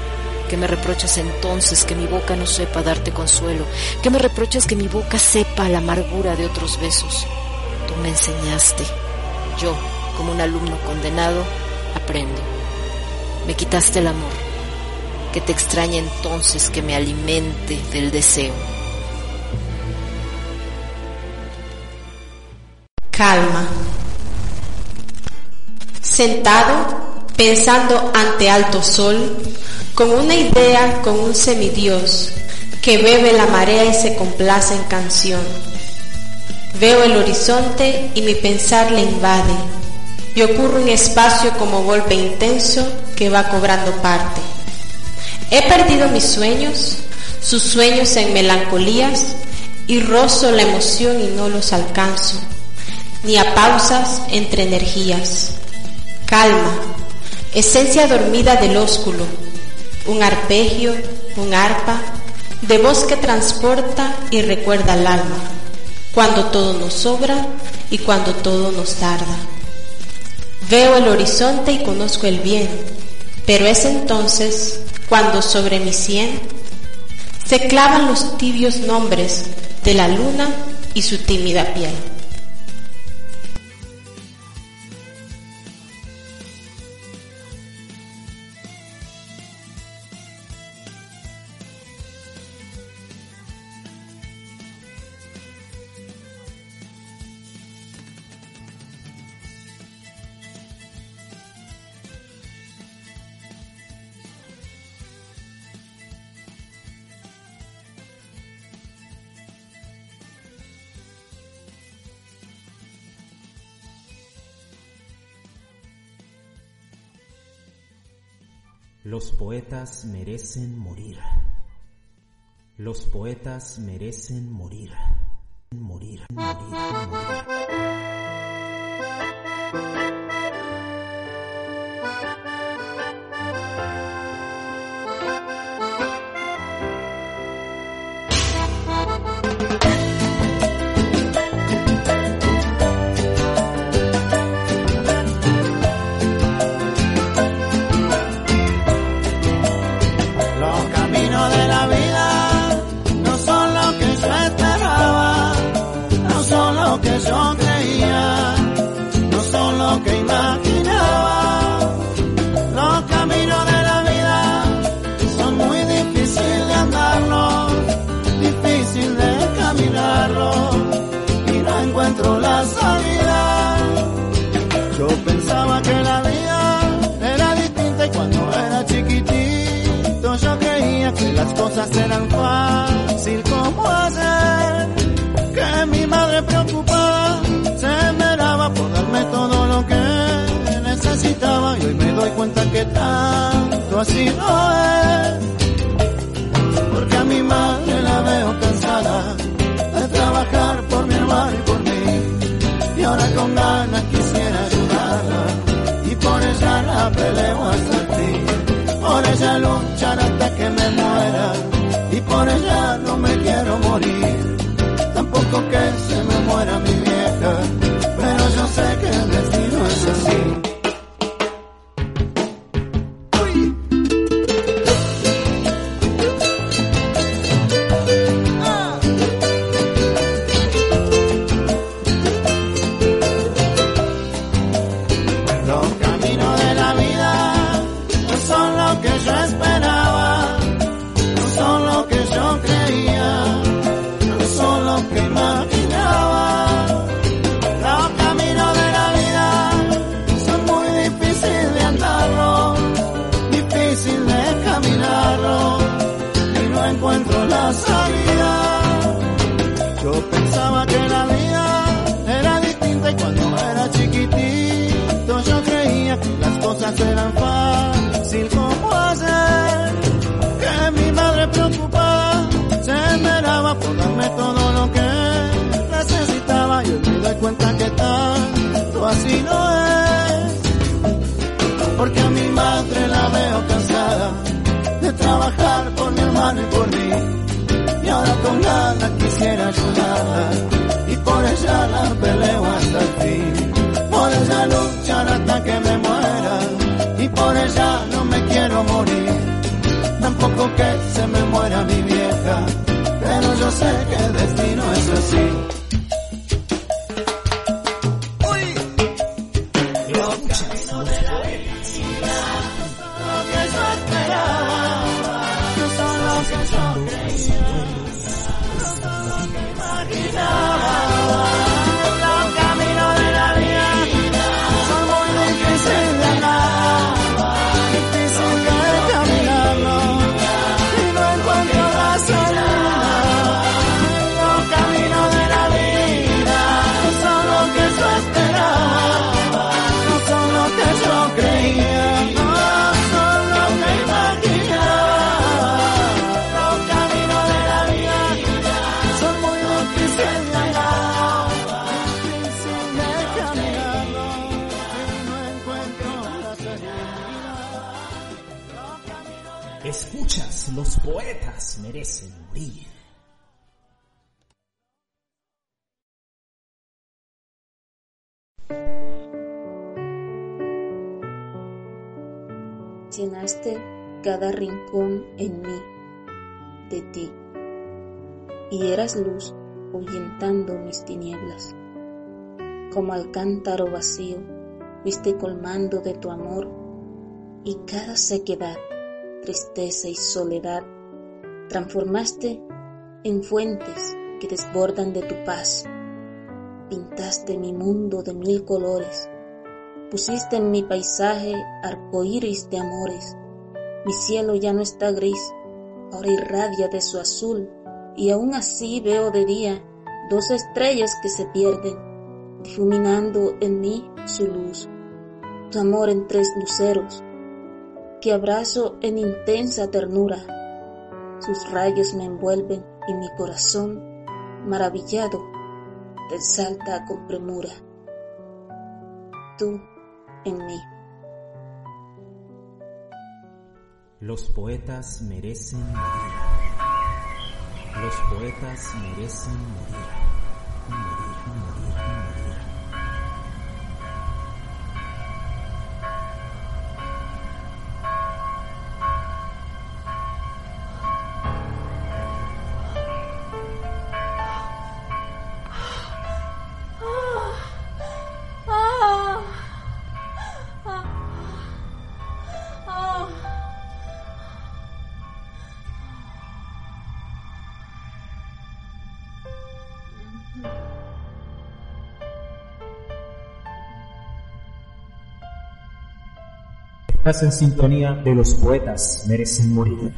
Que me reprochas entonces que mi boca no sepa darte consuelo, que me reprochas que mi boca sepa la amargura de otros besos. Tú me enseñaste. Yo, como un alumno condenado, aprendo. Me quitaste el amor. Que te extrañe entonces que me alimente del deseo. Calma. Sentado, pensando ante alto sol, con una idea, con un semidios, que bebe la marea y se complace en canción. Veo el horizonte y mi pensar le invade, y ocurre un espacio como golpe intenso que va cobrando parte. He perdido mis sueños, sus sueños en melancolías, y rozo la emoción y no los alcanzo, ni a pausas entre energías. Calma, esencia dormida del ósculo, un arpegio, un arpa, de voz que transporta y recuerda al alma, cuando todo nos sobra y cuando todo nos tarda. Veo el horizonte y conozco el bien, pero es entonces cuando sobre mi sien se clavan los tibios nombres de la luna y su tímida piel. Los poetas merecen morir. Los poetas merecen morir. Morir, morir, morir. Que yo creía, no son lo que imaginaba. Los caminos de la vida son muy difíciles de andarlos, difícil de caminarlos y no encuentro la salida. Yo pensaba que la vida era distinta y cuando era chiquitito yo creía que las cosas eran fácil que tanto así no es. Porque a mi madre la veo cansada de trabajar por mi hermano y por mí y ahora con ganas quisiera ayudarla y por ella la peleo hasta fin. Por ella luchar hasta que me muera y por ella no me quiero morir. Tampoco que se me muera mi y por ella no me quiero morir. Tampoco que se me muera mi vieja, pero yo sé que el destino es así. Cada rincón en mí de ti, y eras luz ahuyentando mis tinieblas. Como al cántaro vacío, fuiste colmando de tu amor, y cada sequedad, tristeza y soledad transformaste en fuentes que desbordan de tu paz. Pintaste mi mundo de mil colores, pusiste en mi paisaje arcoíris de amores. Mi cielo ya no está gris, ahora irradia de su azul, y aún así veo de día dos estrellas que se pierden, difuminando en mí su luz. Tu amor en tres luceros, que abrazo en intensa ternura. Sus rayos me envuelven y mi corazón, maravillado, te salta con premura. Tú en mí. Los poetas merecen morir. Los poetas merecen morir. Morir, En sintonía de los poetas merecen morir.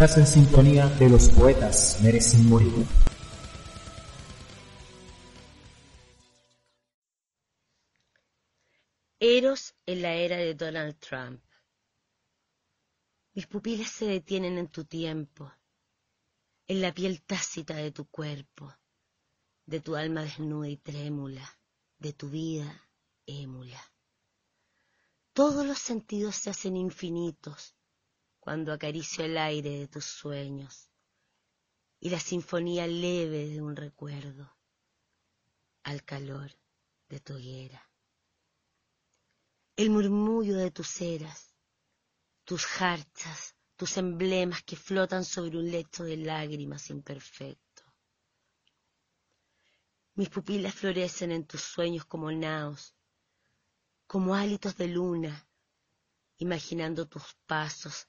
Estás en sintonía de los poetas merecen morir. Eros en la era de Donald Trump. Mis pupilas se detienen en tu tiempo, en la piel tácita de tu cuerpo, de tu alma desnuda y trémula, de tu vida émula. Todos los sentidos se hacen infinitos cuando acaricio el aire de tus sueños y la sinfonía leve de un recuerdo al calor de tu hoguera. El murmullo de tus eras, tus jarchas, tus emblemas que flotan sobre un lecho de lágrimas imperfecto. Mis pupilas florecen en tus sueños como naos, como hálitos de luna, imaginando tus pasos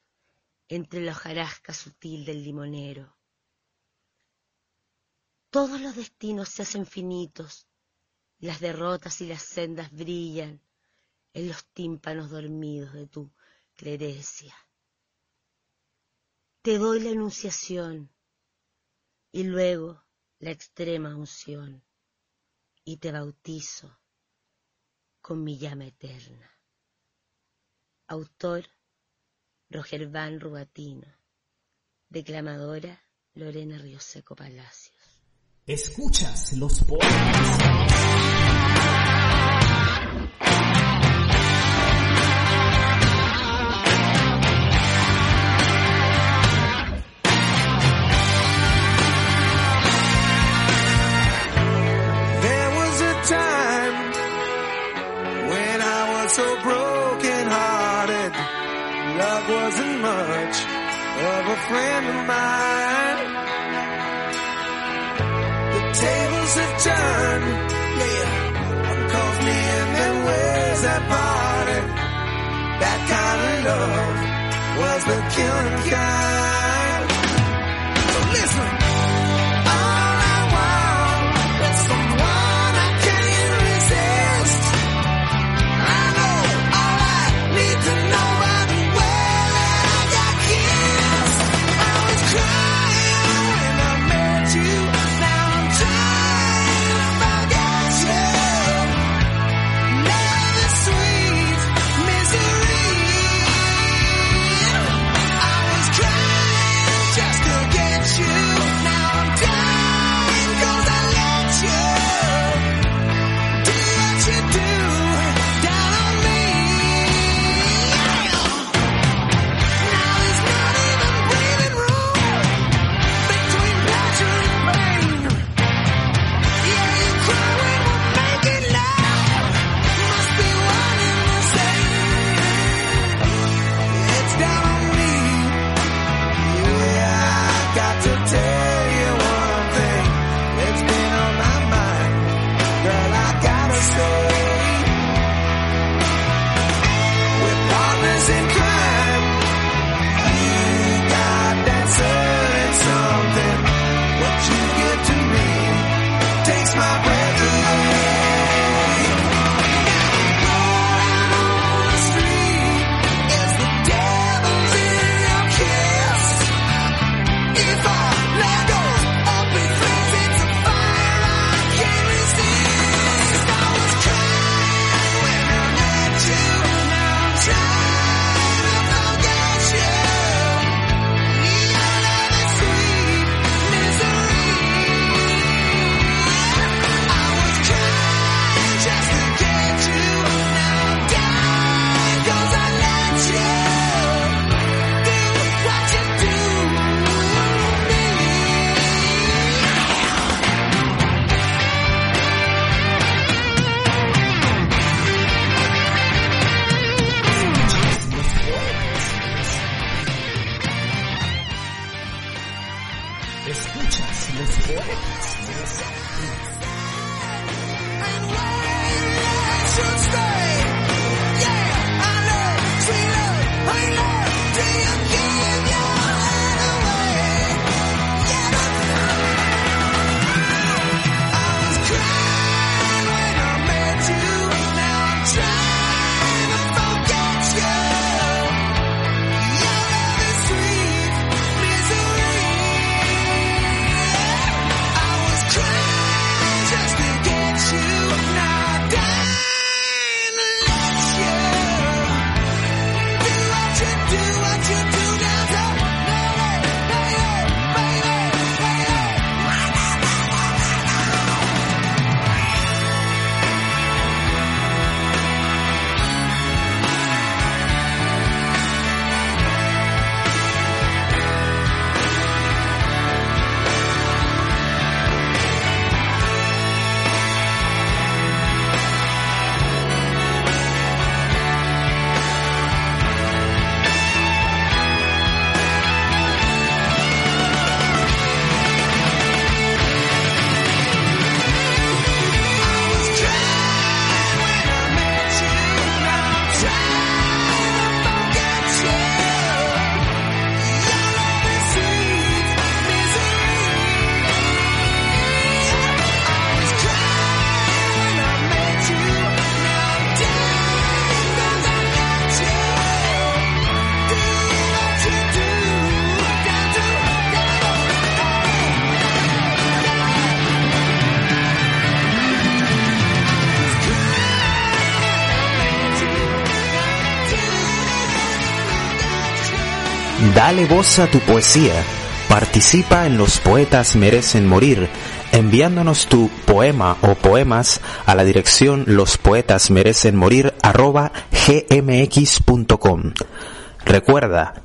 entre la hojarasca sutil del limonero. Todos los destinos se hacen finitos, las derrotas y las sendas brillan en los tímpanos dormidos de tu clerecia. Te doy la enunciación y luego la extrema unción y te bautizo con mi llama eterna. Autor Roger Van Rubatino. Declamadora Lorena Rioseco Palacios. Escuchas los poetas. Friend of mine. The tables have turned, yeah. One calls me and then ways that parted. That kind of love was the killing kind. Dale voz a tu poesía. Participa en Los Poetas Merecen Morir, enviándonos tu poema o poemas a la dirección lospoetasmerecenmorir arroba gmx.com. Recuerda,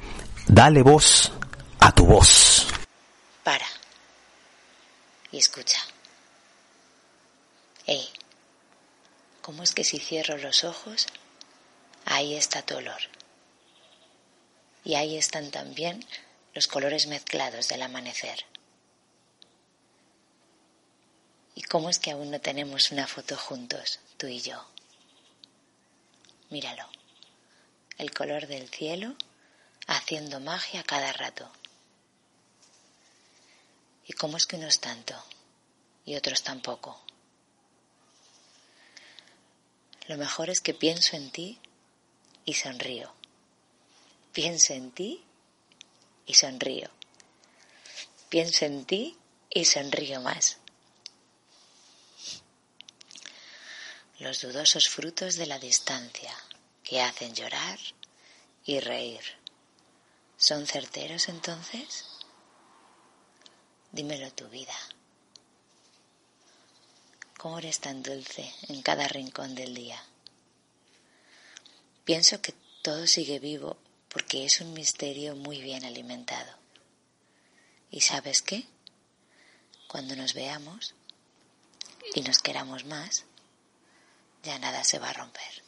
dale voz a tu voz. Para. Y escucha. Ey, ¿cómo es que si cierro los ojos, ahí está tu olor? Y ahí están también los colores mezclados del amanecer. ¿Y cómo es que aún no tenemos una foto juntos, tú y yo? Míralo, el color del cielo haciendo magia cada rato. ¿Y cómo es que unos tanto y otros tampoco? Lo mejor es que pienso en ti y sonrío. Pienso en ti y sonrío. Pienso en ti y sonrío más. Los dudosos frutos de la distancia que hacen llorar y reír. ¿Son certeros entonces? Dímelo tu vida. ¿Cómo eres tan dulce en cada rincón del día? Pienso que todo sigue vivo porque es un misterio muy bien alimentado. ¿Y sabes qué? Cuando nos veamos y nos queramos más, ya nada se va a romper.